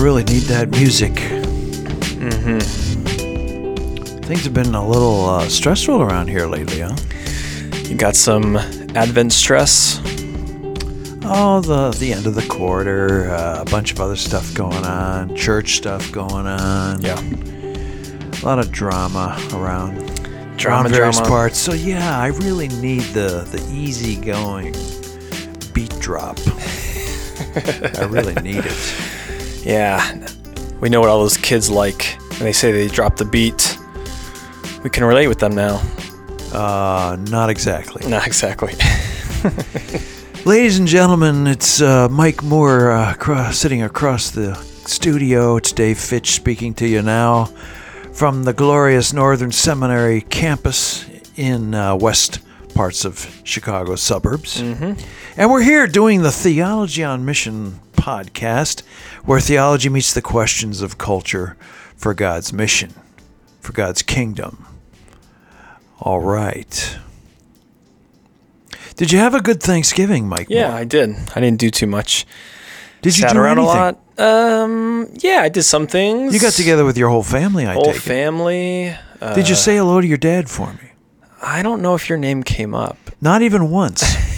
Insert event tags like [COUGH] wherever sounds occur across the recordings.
Really need that music. Mm-hmm. Things have been a little uh, stressful around here lately, huh? You got some Advent stress? Oh, the the end of the quarter, uh, a bunch of other stuff going on, church stuff going on. Yeah. a lot of drama around Drama, around various drama. parts. So yeah, I really need the the easygoing beat drop. [LAUGHS] I really need it. Yeah. We know what all those kids like. When they say they drop the beat, we can relate with them now. Uh, not exactly. Not exactly. [LAUGHS] Ladies and gentlemen, it's uh, Mike Moore uh, sitting across the studio. It's Dave Fitch speaking to you now from the glorious Northern Seminary campus in uh, west parts of Chicago suburbs. mm-hmm. And we're here doing the Theology on Mission podcast, where theology meets the questions of culture for God's mission, for God's kingdom. All right. Did you have a good Thanksgiving, Mike? Yeah, Moore? I did. I didn't do too much. Did you Sat do around anything? a lot? Um, yeah, I did some things. You got together with your whole family, I whole take it. family. Uh, Did you say hello to your dad for me? I don't know if your name came up. Not even once. [LAUGHS]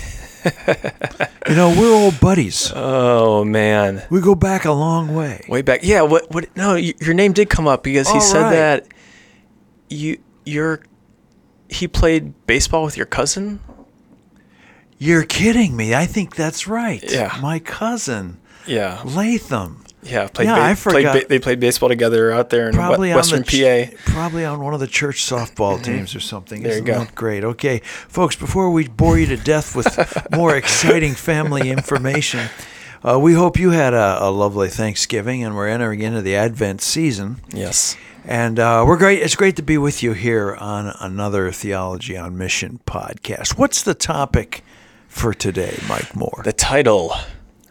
you know, we're old buddies. Oh man, We go back a long way. way back. Yeah. What? What? No, y- your name did come up because he All said right. that you you're he played baseball with your cousin. You're kidding me. I think that's right. Yeah. My cousin, Yeah. Latham. Yeah. Played Yeah, ba- I played forgot. ba- they played baseball together out there in Probably Western ch- PA. probably on one of the church softball teams or something. There you go. great? Okay, folks, before we bore you to death with [LAUGHS] more exciting family information, uh, we hope you had a, a lovely Thanksgiving, and we're entering into the Advent season. Yes. And uh, we're great. It's great to be with you here on another Theology on Mission podcast. What's the topic for today, Mike Moore? The title,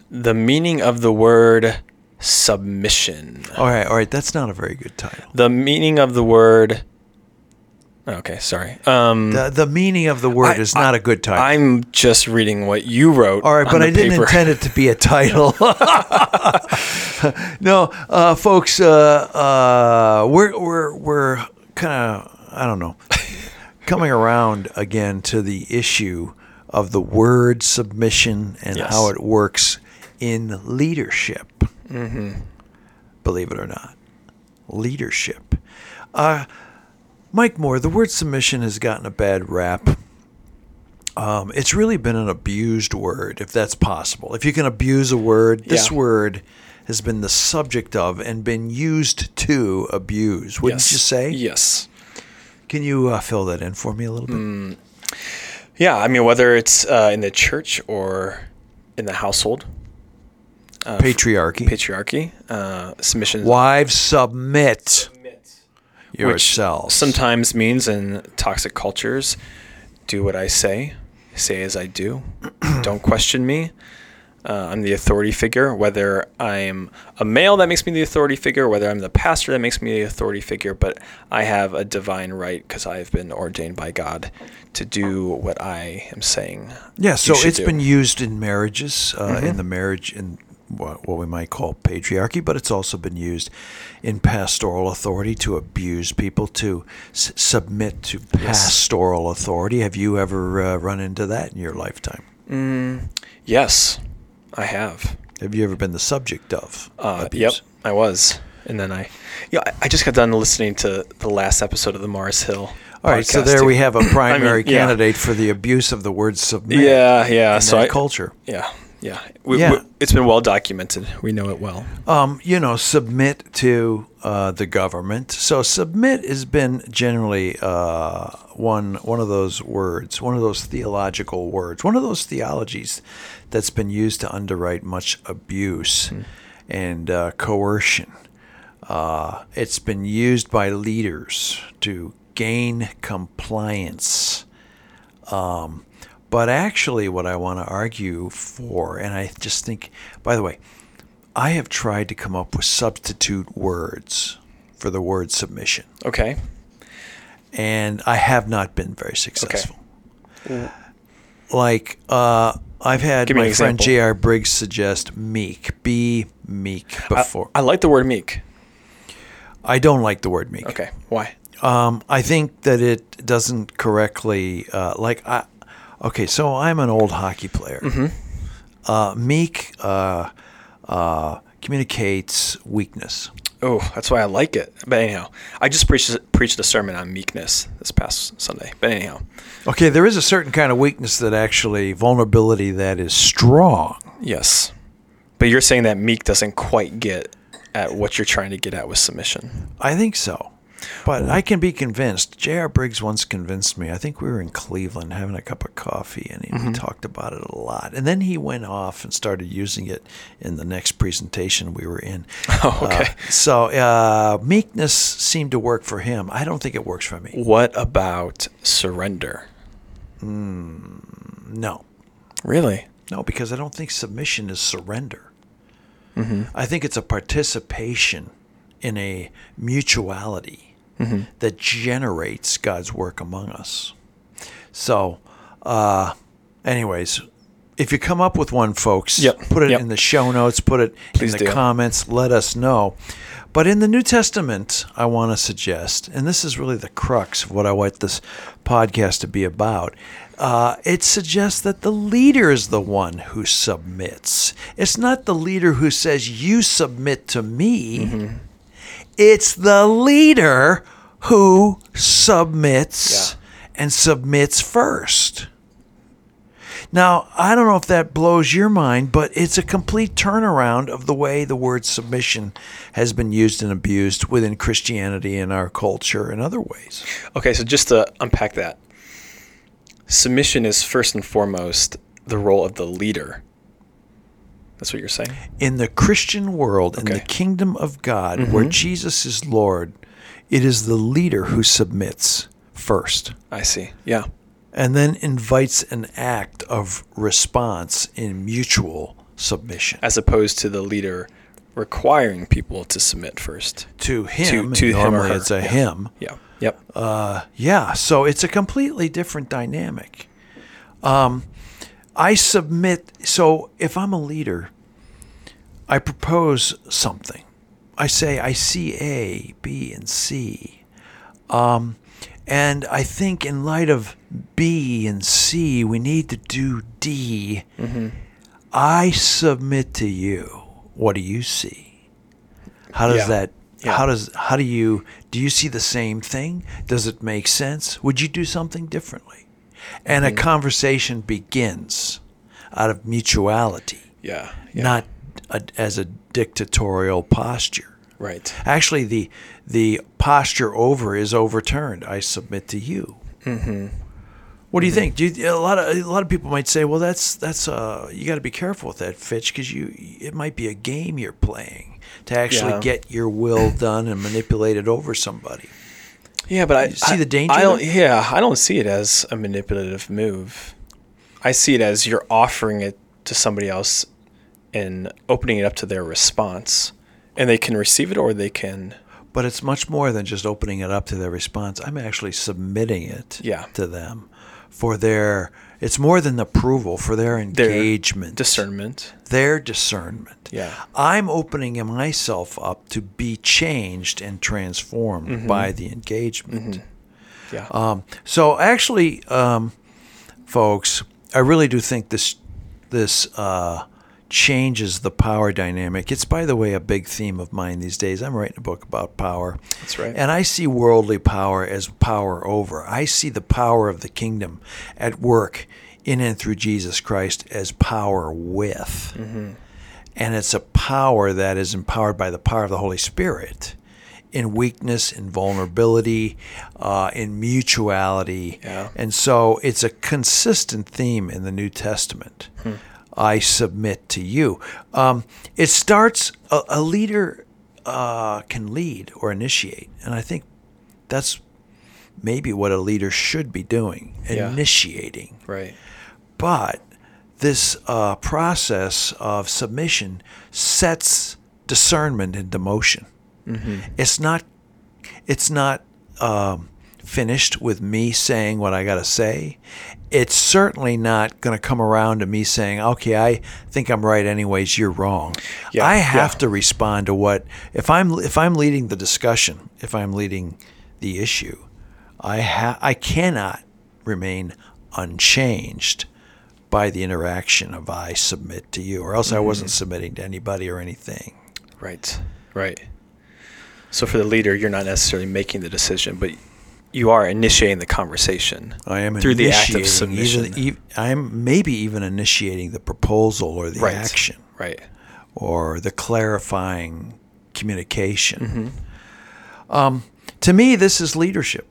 the meaning of the word submission. all right, all right. That's not a very good title. The meaning of the word. Okay, sorry. Um, The, the meaning of the word I- is not a good title. I'm just reading what you wrote. All right, but I didn't intend it to be a title. [LAUGHS] no, uh, folks, uh, uh, we're we're we're kind of I don't know coming around again to the issue of the word submission and Yes. how it works in leadership. Mm-hmm. Believe it or not, leadership. Uh, Mike Moore, the word submission has gotten a bad rap. Um, it's really been an abused word, if that's possible. If you can abuse a word, this Yeah. word has been the subject of and been used to abuse. Wouldn't yes. you say? Yes. Can you uh, fill that in for me a little bit? Mm. Yeah, I mean, whether it's uh, in the church or in the household, uh, Patriarchy. patriarchy, uh, submission. Wives submit Submit. yourselves. sometimes means in toxic cultures, do what I say, say as I do, [CLEARS THROAT] don't question me. Uh, I'm the authority figure, whether I'm a male that makes me the authority figure, whether I'm the pastor that makes me the authority figure, but I have a divine right because I've been ordained by God to do what I am saying. Yeah, so should it's do. Mm-hmm. been used in marriages, uh, in the marriage in what, what we might call patriarchy, but it's also been used in pastoral authority to abuse people to s- submit to pastoral authority. Have you ever uh, run into that in your lifetime? Mm, yes, I have. Have you ever been the subject of Uh, abuse? yep, I was. And then I, yeah, I- I just got done listening to the last episode of the Mars Hill. All right, so there we have a [COUGHS] primary yeah. candidate for the abuse of the word submit. Yeah, yeah. in so I, culture. Yeah, yeah. We, Yeah. we- it's been well documented. We know it well. um, you know, submit to uh, the government. So submit has been generally uh, one one of those words, one of those theological words, one of those theologies that's been used to underwrite much abuse and uh, coercion. Uh, it's been used by leaders to gain compliance. Um, but actually, what I want to argue for, and I just think, by the way, I have tried to come up with substitute words for the word submission, Okay. and I have not been very successful. Okay. Like, uh, I've had my friend. J.R. Briggs suggest meek, be meek before. I like the word meek. I, don't like the word meek. Okay, why? Um, I think that it doesn't correctly, uh, like, I, okay, so I'm an old hockey player. Mm-hmm. Uh, meek uh, uh, communicates weakness. Oh, that's why I like it. But anyhow, I just preached preached a sermon on meekness this past Sunday. But anyhow, Okay, there is a certain kind of weakness that actually, vulnerability that is strong. yes. But you're saying that meek doesn't quite get at what you're trying to get at with submission. I think so. But I can be convinced. J.R. Briggs once convinced me. I think we were in Cleveland having a cup of coffee, and he, Mm-hmm. we talked about it a lot. And then he went off and started using it in the next presentation we were in. [LAUGHS] Oh, okay. Uh, so uh, meekness seemed to work for him. I don't think it works for me. What about surrender? No. Really? No, because I don't think submission is surrender. Mm-hmm. I think it's a participation in a mutuality Mm-hmm. that generates God's work among us. So, uh, anyways, if you come up with one, folks, Yep, put it yep. in the show notes, put it Please in the do. comments, let us know. But in the New Testament, I want to suggest, and this is really the crux of what I want this podcast to be about. Uh, it suggests that the leader is the one who submits. It's not the leader who says, You submit to me. Mm-hmm. It's the leader who submits Yeah. and submits first. Now, I don't know if that blows your mind, but it's a complete turnaround of the way the word submission has been used and abused within Christianity and our culture and other ways. Okay, so just to unpack that, submission is first and foremost the role of the leader. That's what you're saying? In the Christian world, in the kingdom of God, where Jesus is Lord, it is the leader who submits first I see. Yeah. and then invites an act of response in mutual submission As opposed to the leader requiring people to submit first. to him. to him or her, it's a yeah. him. Yeah. Yep. Uh, yeah, so it's a completely different dynamic. Um, I submit. So if I'm a leader, I propose something. I say I see A, B, and C, um, and I think in light of B and C, we need to do D. I submit to you. What do you see? How does Yeah. that? Yeah. How does how do you do you see the same thing? Does it make sense? Would you do something differently? And Mm-hmm. a conversation begins out of mutuality, yeah. yeah. not a, as a dictatorial posture. right. Actually, the the posture over is overturned. I submit to you. Mm-hmm. What do you think? Do you, a lot of a lot of people might say, "Well, that's that's uh, you got to be careful with that, Fitch, because you it might be a game you're playing to actually Yeah. get your will done and manipulate it over somebody." Yeah, but I You see I- the danger I don't. Yeah, I don't see it as a manipulative move. I see it as you're offering it to somebody else and opening it up to their response, and they can receive it or they can. But it's much more than just opening it up to their response. I'm actually submitting it Yeah. to them for their. It's more than approval for their Their engagement, discernment. their discernment. Yeah. I'm opening myself up to be changed and transformed Mm-hmm. by the engagement. Yeah. Um, so actually, um, folks, I really do think this this uh, changes the power dynamic. It's by the way a big theme of mine these days. I'm writing a book about power. That's right. And I see worldly power as power over. I see the power of the kingdom at work in and through Jesus Christ as power with. And it's a power that is empowered by the power of the Holy Spirit in weakness, in vulnerability, uh, in mutuality. Yeah. And so it's a consistent theme in the New Testament. I submit to you. Um, it starts, a, a leader uh, can lead or initiate. And I think that's maybe what a leader should be doing Yeah. initiating. right. But this uh, process of submission sets discernment into motion. It's not. It's not um, finished with me saying what I got to say. It's certainly not going to come around to me saying, "Okay, I think I'm right anyways, you're wrong." Yeah, I have yeah. to respond to what if I'm if I'm leading the discussion, if I'm leading the issue, I ha- I cannot remain unchanged by the interaction of I submit to you, or else I wasn't mm. submitting to anybody or anything. Right. Right. So for the leader, you're not necessarily making the decision, but you are initiating the conversation. I am through the act of submission. Even, ev I'm maybe even initiating the proposal or the right. action Right. or the clarifying communication. Mm-hmm. Um, to me, this is leadership.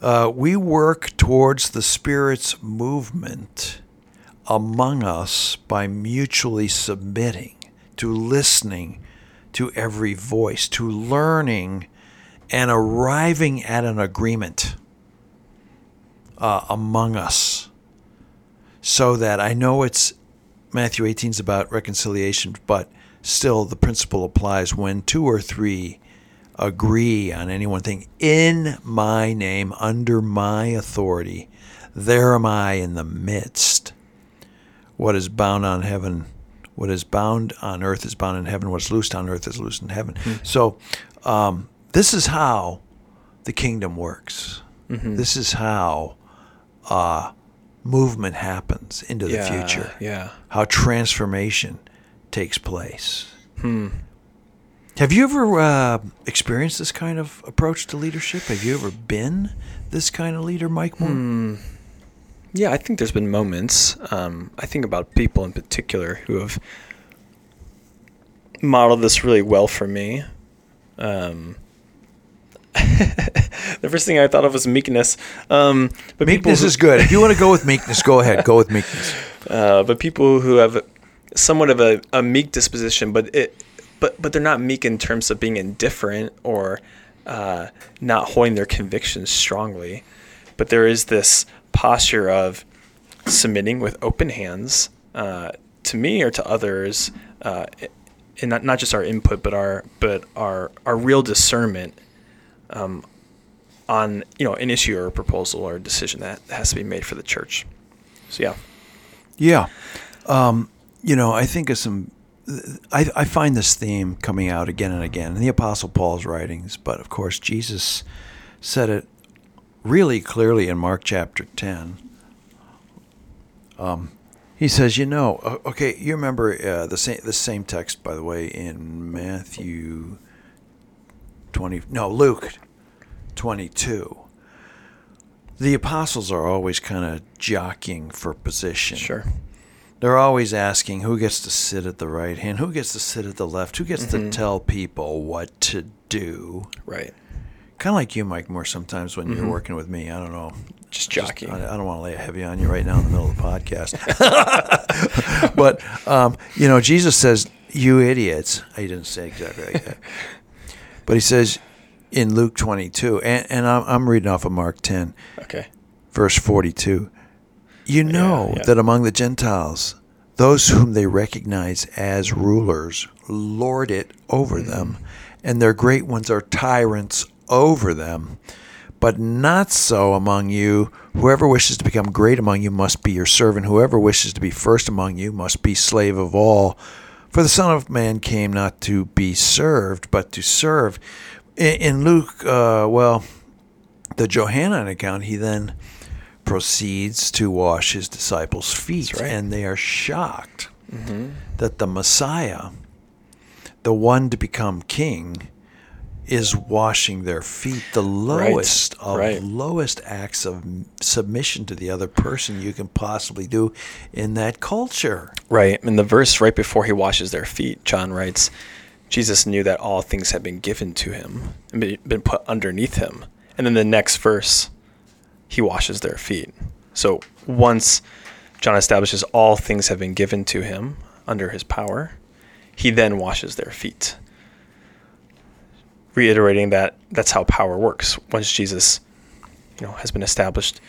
Uh, we work towards the Spirit's movement among us by mutually submitting to listening to every voice, to learning and arriving at an agreement uh, among us. So that I know it's Matthew 18 is about reconciliation, but still the principle applies when two or three agree on any one thing in my name, under my authority, there am I in the midst. What is bound on heaven, what is bound on earth is bound in heaven, what's loosed on earth is loosed in heaven. So, um, this is how the kingdom works. This is how uh, movement happens into the Yeah, future. yeah. How transformation takes place. Have you ever uh, experienced this kind of approach to leadership? Have you ever been this kind of leader, Mike Moore? Yeah, I think there's been moments. Um, I think about people in particular who have modeled this really well for me. Um, [LAUGHS] the first thing I thought of was meekness. Um, but Meekness who- is good. If you want to go with meekness, go ahead. Go with meekness. [LAUGHS] uh, but people who have somewhat of a, a meek disposition, but it, but but they're not meek in terms of being indifferent or uh, not holding their convictions strongly. But there is this posture of submitting with open hands uh, to me or to others, uh, and not not just our input, but our but our our real discernment um, on you know an issue or a proposal or a decision that has to be made for the church. So yeah. Yeah. Um, you know, I think of some. I, I find this theme coming out again and again in the Apostle Paul's writings, but of course, Jesus said it really clearly in Mark chapter 10. Um, he says, you know, okay, you remember uh, the same the same text, by the way, in Matthew 20, no, Luke 22. The apostles are always kind of jockeying for position. Sure. They're always asking who gets to sit at the right hand, who gets to sit at the left, who gets to tell people what to do. Right. Kind of like you, Mike Moore, sometimes when you're working with me. I don't know. Just jockeying. I, I don't want to lay a heavy on you right now in the middle of the podcast. [LAUGHS] but, um, you know, Jesus says, you idiots. I didn't say exactly like that. [LAUGHS] But he says in Luke 22, and, and I'm, I'm reading off of Mark 10 Okay. verse 42 you know yeah. that among the gentiles those whom they recognize as rulers lord it over Mm-hmm. them and their great ones are tyrants over them but not so among you whoever wishes to become great among you must be your servant whoever wishes to be first among you must be slave of all for the son of man came not to be served but to serve in, in luke uh, well the Johannine account, he then proceeds to wash his disciples' feet, right. and they are shocked that the Messiah, the one to become king, is washing their feet. The lowest of right. lowest acts of submission to the other person you can possibly do in that culture. Right. In the verse right before he washes their feet, John writes, Jesus knew that all things had been given to him and been put underneath him. And then the next verse, he washes their feet. So once John establishes all things have been given to him under his power, he then washes their feet. Reiterating that that's how power works. Once Jesus, you know, has been established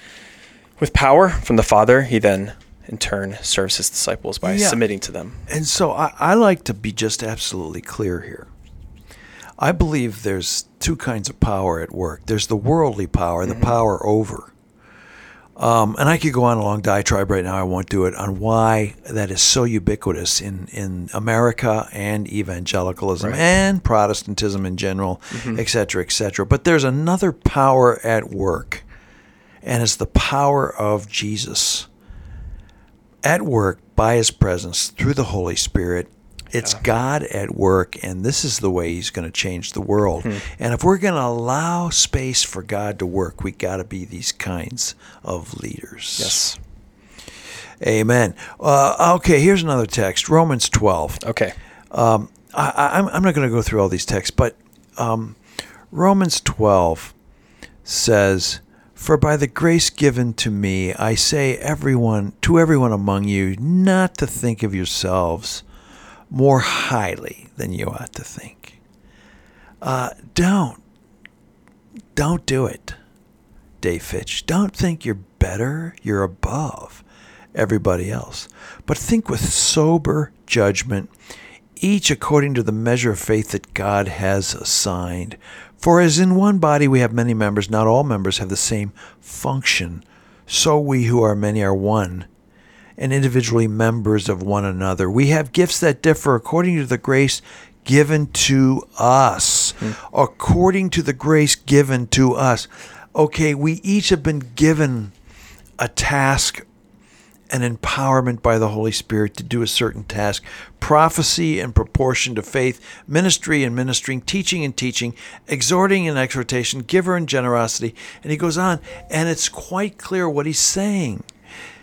with power from the Father, he then in turn serves his disciples by Yeah. submitting to them. And so I, I like to be just absolutely clear here. I believe there's two kinds of power at work. There's the worldly power, the mm-hmm. power over. Um, and I could go on a long diatribe right now. I won't do it on why that is so ubiquitous in, in America and evangelicalism Right. and Protestantism in general, et cetera, et cetera. But there's another power at work, and it's the power of Jesus at work by his presence through the Holy Spirit. It's God at work, and this is the way he's going to change the world. And if we're going to allow space for God to work, we got to be these kinds of leaders. Yes. Amen. Uh, okay, here's another text Romans 12. Okay. Um, I, I, I'm- I'm not going to go through all these texts, but um, Romans 12 says, "For by the grace given to me, I say everyone to everyone among you, not to think of yourselves more highly than you ought to think. Uh, don't, don't do it, Dave Fitch. Don't think you're better, you're above everybody else, but think with sober judgment." each according to the measure of faith that God has assigned. For as in one body we have many members, not all members have the same function. So we who are many are one, and individually members of one another. We have gifts that differ according to the grace given to us. Hmm. According to the grace given to us. Okay, we each have been given a task an empowerment by the Holy Spirit to do a certain task. Prophecy in proportion to faith, ministry and ministering, teaching and teaching, exhorting and exhortation, giver and generosity. And he goes on, and it's quite clear what he's saying.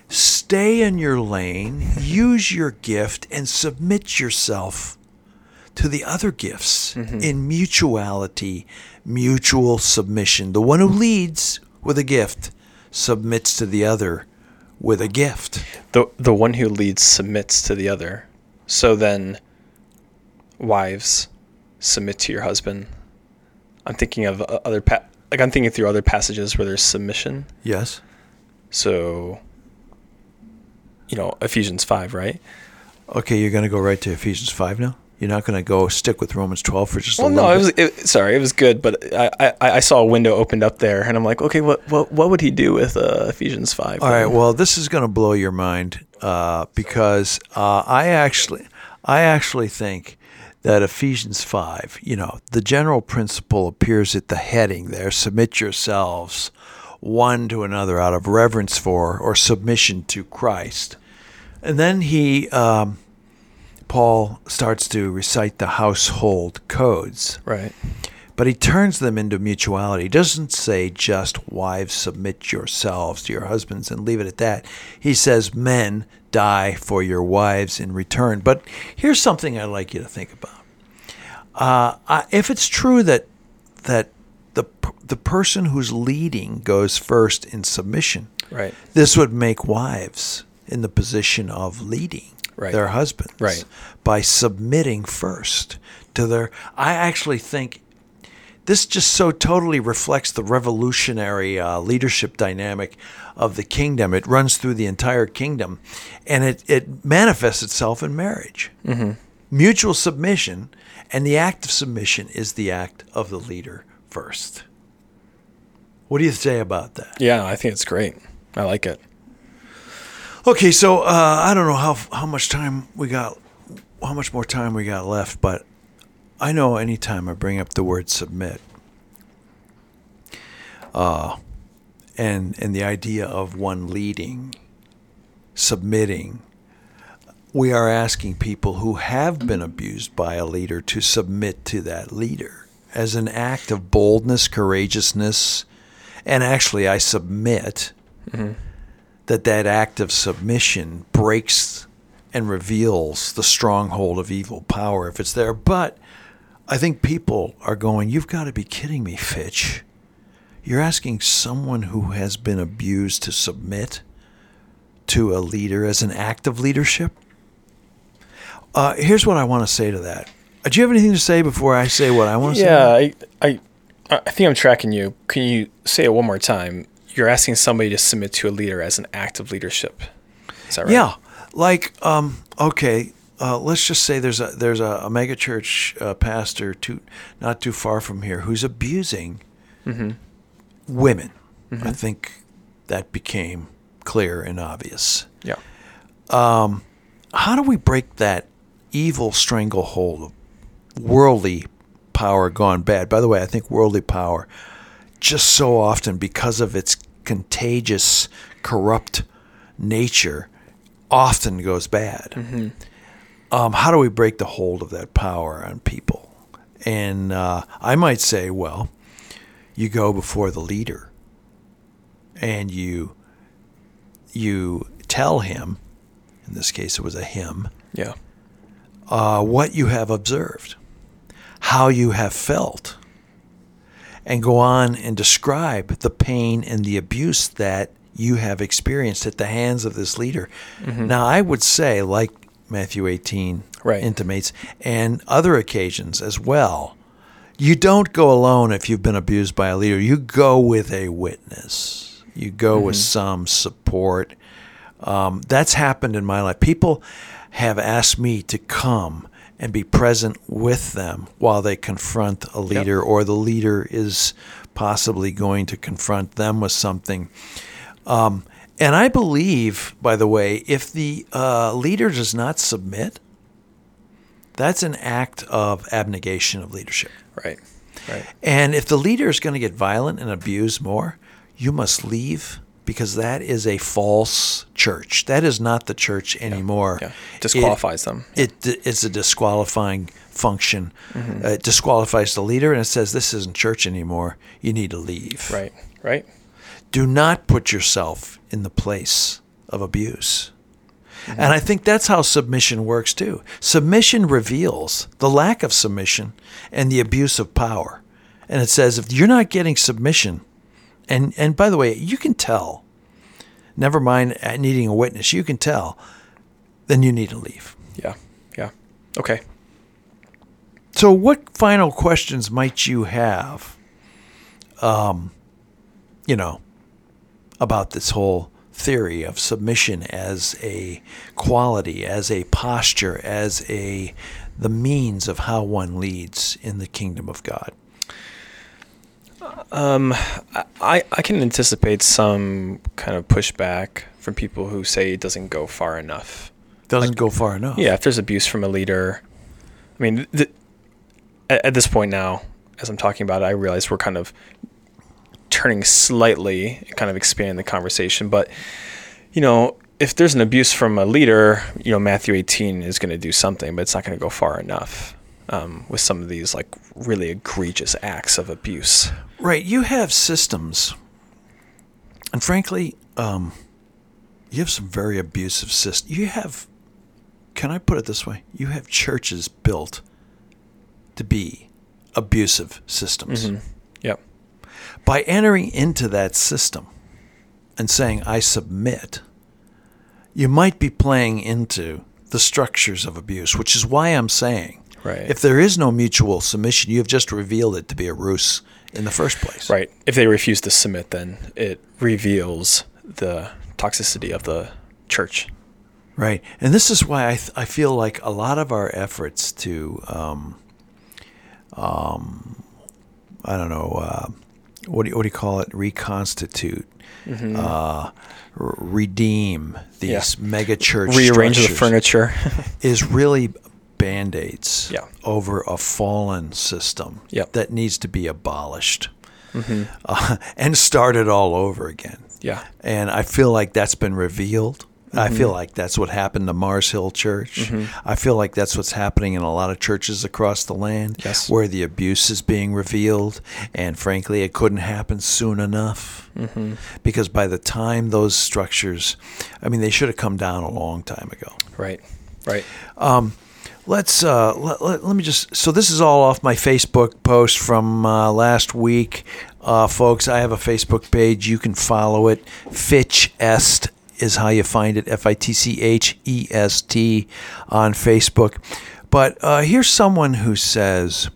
Stay in your lane, use your gift, and submit yourself to the other gifts in mutuality, mutual submission. The one who leads with a gift submits to the other with a gift. The the one who leads submits to the other. So then wives submit to your husband. I'm thinking of uh, other pa- like I'm thinking through other passages where there's submission. Yes. So you know, Ephesians 5, right? Okay, you're going to go right to Ephesians 5 now? You're not going to go stick with Romans 12 for just Well, a little no, it was it, sorry, it was good, but I, I I saw a window opened up there, and I'm like, okay, what what what would he do with uh, Ephesians five? All right. Well, this is going to blow your mind uh, because uh, I actually, I actually think that Ephesians five, you know, the general principle appears at the heading there: submit yourselves one to another out of reverence for or submission to Christ, and then he. Um, Paul starts to recite the household codes right, but he turns them into mutuality. He doesn't say just wives submit yourselves to your husbands and leave it at that. He says men die for your wives in return. But here's something I'd like you to think about. Uh, I, if it's true that that the the person who's leading goes first in submission, right, this would make wives in the position of leading Right. their husbands Right. by submitting first to their. I actually think this just so totally reflects the revolutionary uh, leadership dynamic of the kingdom. It runs through the entire kingdom, and it it manifests itself in marriage. Mm-hmm. Mutual submission, and the act of submission is the act of the leader first. What do you say about that? yeah, I think it's great. I like it. Okay, so uh, I don't know how how much time we got, how much more time we got left, but I know anytime I bring up the word submit, uh, and and the idea of one leading, submitting, we are asking people who have been abused by a leader to submit to that leader as an act of boldness, courageousness, and actually, I submit that that act of submission breaks and reveals the stronghold of evil power if it's there. But I think people are going, You've got to be kidding me, Fitch. You're asking someone who has been abused to submit to a leader as an act of leadership? Uh, here's what I want to say to that. Uh, Do you have anything to say before I say what I want to say? Yeah, I, I I think I'm tracking you. Can you say it one more time? You're asking somebody to submit to a leader as an act of leadership. Is that right? Yeah, like um, okay, uh, let's just say there's a there's a, a mega church uh, pastor too not too far from here who's abusing women. I think that became clear and obvious. Yeah. How do we break that evil stranglehold of worldly power gone bad? By the way, I think worldly power just so often because of its contagious, corrupt nature often goes bad. Um, how do we break the hold of that power on people? And uh, I might say, well, you go before the leader and you you tell him, in this case it was a him, Yeah. uh, what you have observed, how you have felt, and go on and describe the pain and the abuse that you have experienced at the hands of this leader. Now, I would say, like Matthew 18 Right. intimates, and other occasions as well, you don't go alone if you've been abused by a leader. You go with a witness, you go with some support. Um, that's happened in my life. People have asked me to come and be present with them while they confront a leader, or the leader is possibly going to confront them with something. Um, and I believe, by the way, if the uh, leader does not submit, that's an act of abnegation of leadership. Right. Right. And if the leader is going to get violent and abuse more, you must leave because that is a false church. That is not the church anymore. Yeah. Disqualifies them. It, it it's a disqualifying function. Mm-hmm. Uh, it disqualifies the leader and it says this isn't church anymore. You need to leave. Right. Right. Do not put yourself in the place of abuse. And I think that's how submission works too. Submission reveals the lack of submission and the abuse of power. And it says if you're not getting submission, and and by the way, you can tell. Never mind needing a witness, you can tell. Then you need to leave. Yeah. Yeah. Okay. So, what final questions might you have? Um, you know, about this whole theory of submission as a quality, as a posture, as a the means of how one leads in the kingdom of God. I, I can anticipate some kind of pushback from people who say it doesn't go far enough. Doesn't go far enough. Yeah, if there's abuse from a leader, I mean, th- at, at this point now, as I'm talking about it, I realize we're kind of turning slightly, kind of expanding the conversation. But you know, if there's an abuse from a leader, you know, Matthew 18 is going to do something, but it's not going to go far enough um, with some of these like really egregious acts of abuse. Right. You have systems, and frankly, um, you have some very abusive systems. You have, can I put it this way? You have churches built to be abusive systems. Yep. By entering into that system and saying, I submit, you might be playing into the structures of abuse, which is why I'm saying Right. if there is no mutual submission, you have just revealed it to be a ruse in the first place. Right. If they refuse to submit, then it reveals the toxicity of the church. Right. And this is why I, th- I feel like a lot of our efforts to, um, um, I don't know, uh, what, do you, what do you call it? Reconstitute, uh, r- redeem these Yeah. mega church Rearrange the furniture. [LAUGHS] is really band aids Yeah. over a fallen system Yep. that needs to be abolished mm-hmm. uh, and started all over again. yeah. And I feel like that's been revealed. I feel mm-hmm. like that's what happened to Mars Hill Church. Mm-hmm. I feel like that's what's happening in a lot of churches across the land Yes. where the abuse is being revealed. And frankly, it couldn't happen soon enough because by the time those structures, I mean, they should have come down a long time ago. Right. Right. Um, Let's uh, let, let, let me just. So this is all off my Facebook post from uh, last week, uh, folks. I have a Facebook page. You can follow it. Fitch Est is how you find it. F I T C H E S T on Facebook. But uh, here's someone who says,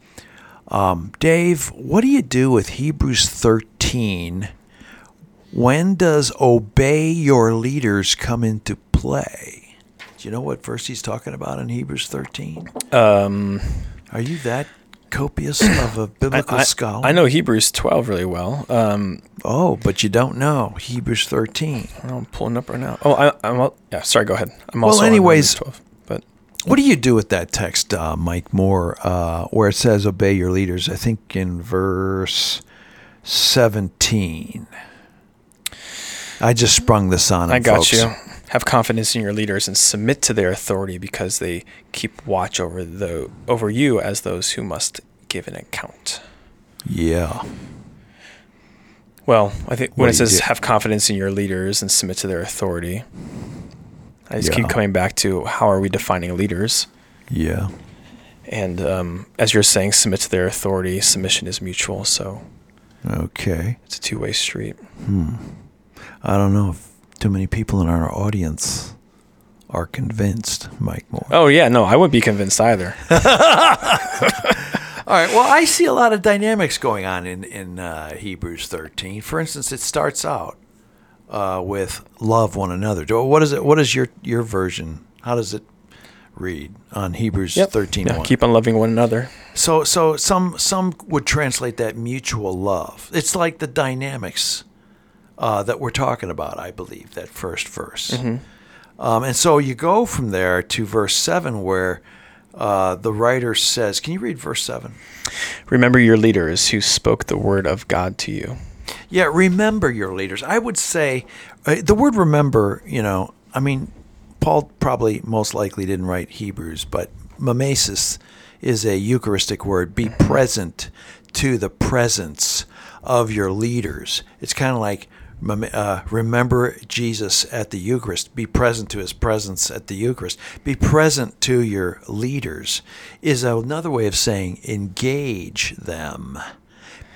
um, Dave, what do you do with Hebrews 13? When does obey your leaders come into play? Do you know what verse he's talking about in Hebrews 13? Um, Are you that copious of a biblical I, scholar? I know Hebrews 12 really well. Um, Oh, but you don't know Hebrews 13. I'm pulling up right now. Oh, I, I'm al- yeah. Sorry, go ahead. I'm Well, also anyways- Hebrews 12, but What do you do with that text, uh, Mike Moore, uh, where it says obey your leaders? I think in verse 17. I just sprung this on him, I got folks. you. Have confidence in your leaders and submit to their authority because they keep watch over the over you as those who must give an account. Yeah. Well, I think What when it says do? have confidence in your leaders and submit to their authority, I just Yeah. keep coming back to how are we defining leaders? Yeah. And um, as you're saying, submit to their authority. Submission is mutual, so Okay. it's a two-way street. Hmm. I don't know if too many people in our audience are convinced, Mike Moore. Oh yeah, no, I wouldn't be convinced either. [LAUGHS] [LAUGHS] All right. Well, I see a lot of dynamics going on in in uh, Hebrews 13. For instance, it starts out uh, with love one another. Do- What is it? What is your your version? How does it read on Hebrews Yep. 13? Yeah, keep on loving one another. So so some some would translate that mutual love. It's like the dynamics uh, that we're talking about. I believe that first verse. Um, and so you go from there to verse seven, where uh, the writer says, "Can you read verse 7? Remember your leaders who spoke the word of God to you. Yeah, remember your leaders. I would say uh, the word remember, you know, I mean, Paul probably most likely didn't write Hebrews, but mimesis is a Eucharistic word. Be present to the presence of your leaders. It's kind of like uh, remember Jesus at the Eucharist. Be present to his presence at the Eucharist. Be present to your leaders is another way of saying engage them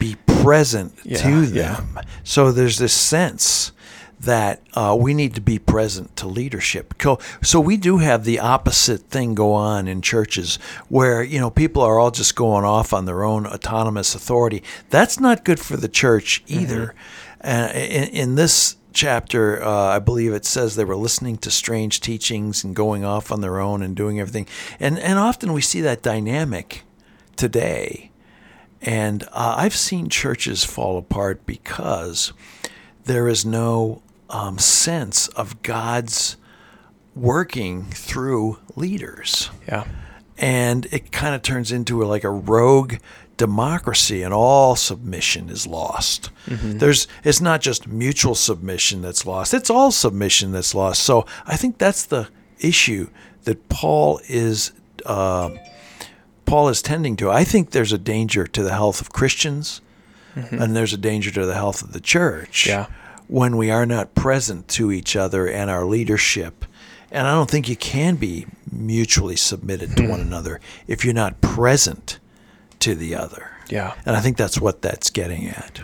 be present Yeah, to yeah. them. So there's this sense that uh, we need to be present to leadership. So we do have the opposite thing go on in churches where you know people are all just going off on their own autonomous authority. That's not good for the church either. Uh, in, in this chapter, uh, I believe it says they were listening to strange teachings and going off on their own and doing everything. And and often we see that dynamic today. And uh, I've seen churches fall apart because there is no um, sense of God's working through leaders. Yeah. And it kind of turns into a, like a rogue democracy, and all submission is lost. There's it's not just mutual submission that's lost; it's all submission that's lost. So I think that's the issue that Paul is uh, Paul is tending to. I think there's a danger to the health of Christians, and there's a danger to the health of the church Yeah. when we are not present to each other and our leadership. And I don't think you can be mutually submitted to one [CLEARS THROAT] another if you're not present to the other. Yeah. And I think that's what that's getting at.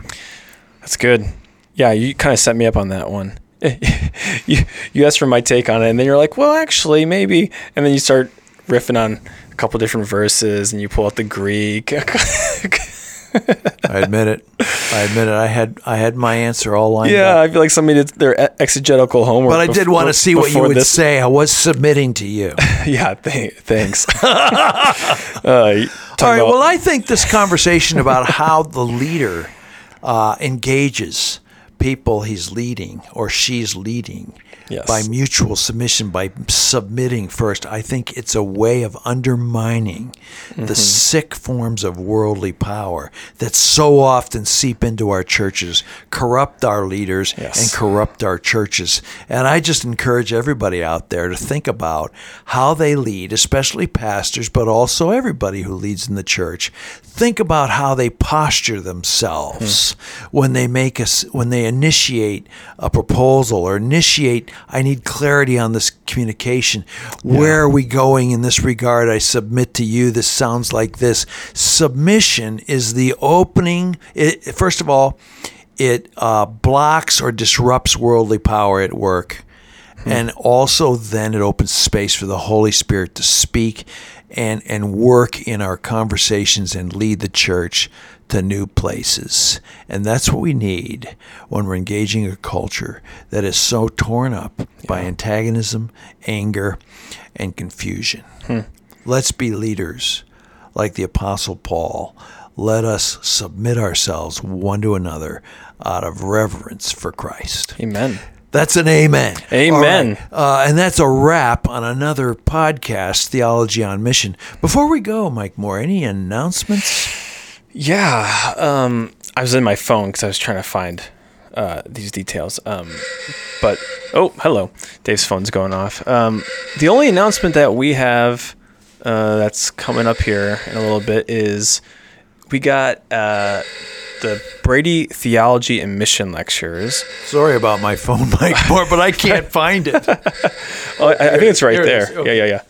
That's good. Yeah, you kind of set me up on that one. [LAUGHS] you you asked for my take on it, and then you're like, well, actually, maybe, and then you start riffing on a couple different verses, and you pull out the Greek. [LAUGHS] [LAUGHS] [LAUGHS] I admit it. I admit it. I had I had my answer all lined yeah, up. I feel like somebody did their exegetical homework. But I did want to see what you would this. say. I was submitting to you. [LAUGHS] Yeah, th- thanks. [LAUGHS] uh, All right. about- Well, I think this conversation about how the leader uh, engages people he's leading or she's leading Yes. by mutual submission, by submitting first, I think it's a way of undermining Mm-hmm. the sick forms of worldly power that so often seep into our churches, corrupt our leaders, Yes. and corrupt our churches. And I just encourage everybody out there to think about how they lead, especially pastors, but also everybody who leads in the church. Think about how they posture themselves when they make us when they initiate a proposal or initiate I need clarity on this communication. Where are we going in this regard? I submit to you this sounds like this. Submission is the opening it, first of all it uh, blocks or disrupts worldly power at work. And also, then it opens space for the Holy Spirit to speak and and work in our conversations and lead the church to new places. And that's what we need when we're engaging a culture that is so torn up by antagonism, anger, and confusion. Hmm. Let's be leaders like the Apostle Paul. Let us submit ourselves one to another out of reverence for Christ. Amen. That's an amen. Amen. All right. Uh, and that's a wrap on another podcast, Theology on Mission. Before we go, Mike Moore, any announcements? Yeah, um, I was in my phone because I was trying to find uh, these details. Um, but oh, hello, Dave's phone's going off. Um, the only announcement that we have uh, that's coming up here in a little bit is we got uh, the Brady Theology and Mission Lectures. Sorry about my phone, [LAUGHS] Mike Moore, but I can't [LAUGHS] find it. Oh, I, I think it's right there. it Okay. Yeah, yeah,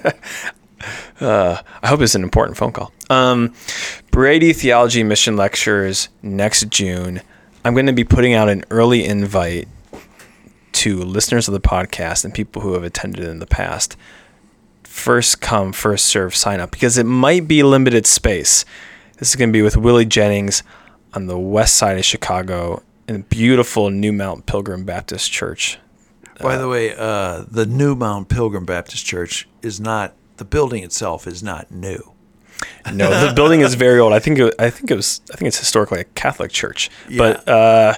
yeah. [LAUGHS] uh, I hope it's an important phone call. Um, Brady Theology Mission Lectures next June. I'm going to be putting out an early invite to listeners of the podcast and people who have attended in the past. First come, first serve sign up because it might be limited space. This is going to be with Willie Jennings on the west side of Chicago in the beautiful New Mount Pilgrim Baptist Church. By the way, uh, the New Mount Pilgrim Baptist Church is not, the building itself is not new. No, the [LAUGHS] building is very old. I think it, I think it was I think it's historically a Catholic church. But uh,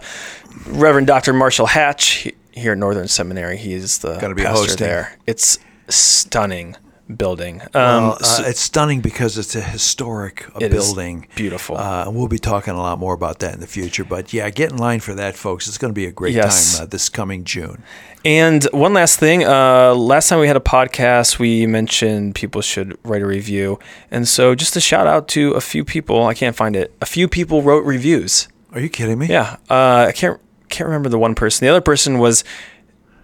Reverend Dr. Marshall Hatch he- here at Northern Seminary, he is the Gonna be pastor there. It's stunning building. Um, Well, uh, so- it's stunning because it's a historic It building. beautiful. Uh, and we'll be talking a lot more about that in the future. But yeah, get in line for that, folks. It's going to be a great Yes. time uh, this coming June. And one last thing. Uh, last time we had a podcast, we mentioned people should write a review. And so just a shout out to a few people. I can't find it. A few people wrote reviews. Are you kidding me? Yeah, uh, I can't can't remember the one person. The other person was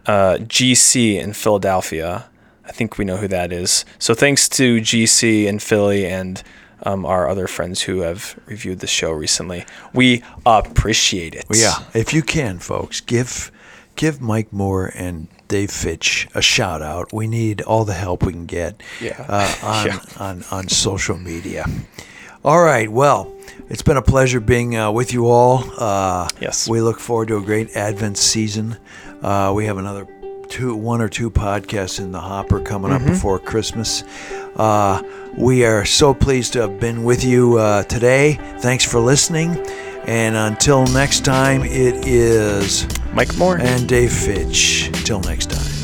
uh, GC in Philadelphia. I think we know who that is. So thanks to GC and Philly and um, our other friends who have reviewed the show recently. We appreciate it. Well, yeah, if you can, folks, give give Mike Moore and Dave Fitch a shout out. We need all the help we can get Yeah. uh, [LAUGHS] on, Yeah. on on social media. All right, well, it's been a pleasure being uh, with you all. Uh, Yes. we look forward to a great Advent season. Uh, we have another two, one or two podcasts in the hopper coming Mm-hmm. up before Christmas. Uh, we are so pleased to have been with you uh, today. Thanks for listening. And until next time, it is Mike Moore. and Dave Fitch. Till next time.